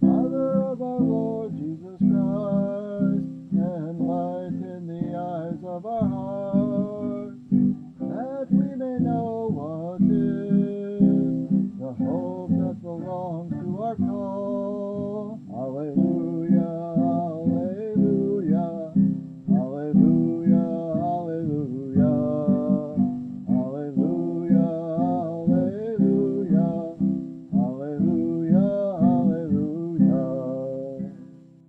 Father of our heart, that we may know what is the hope that belongs to our call.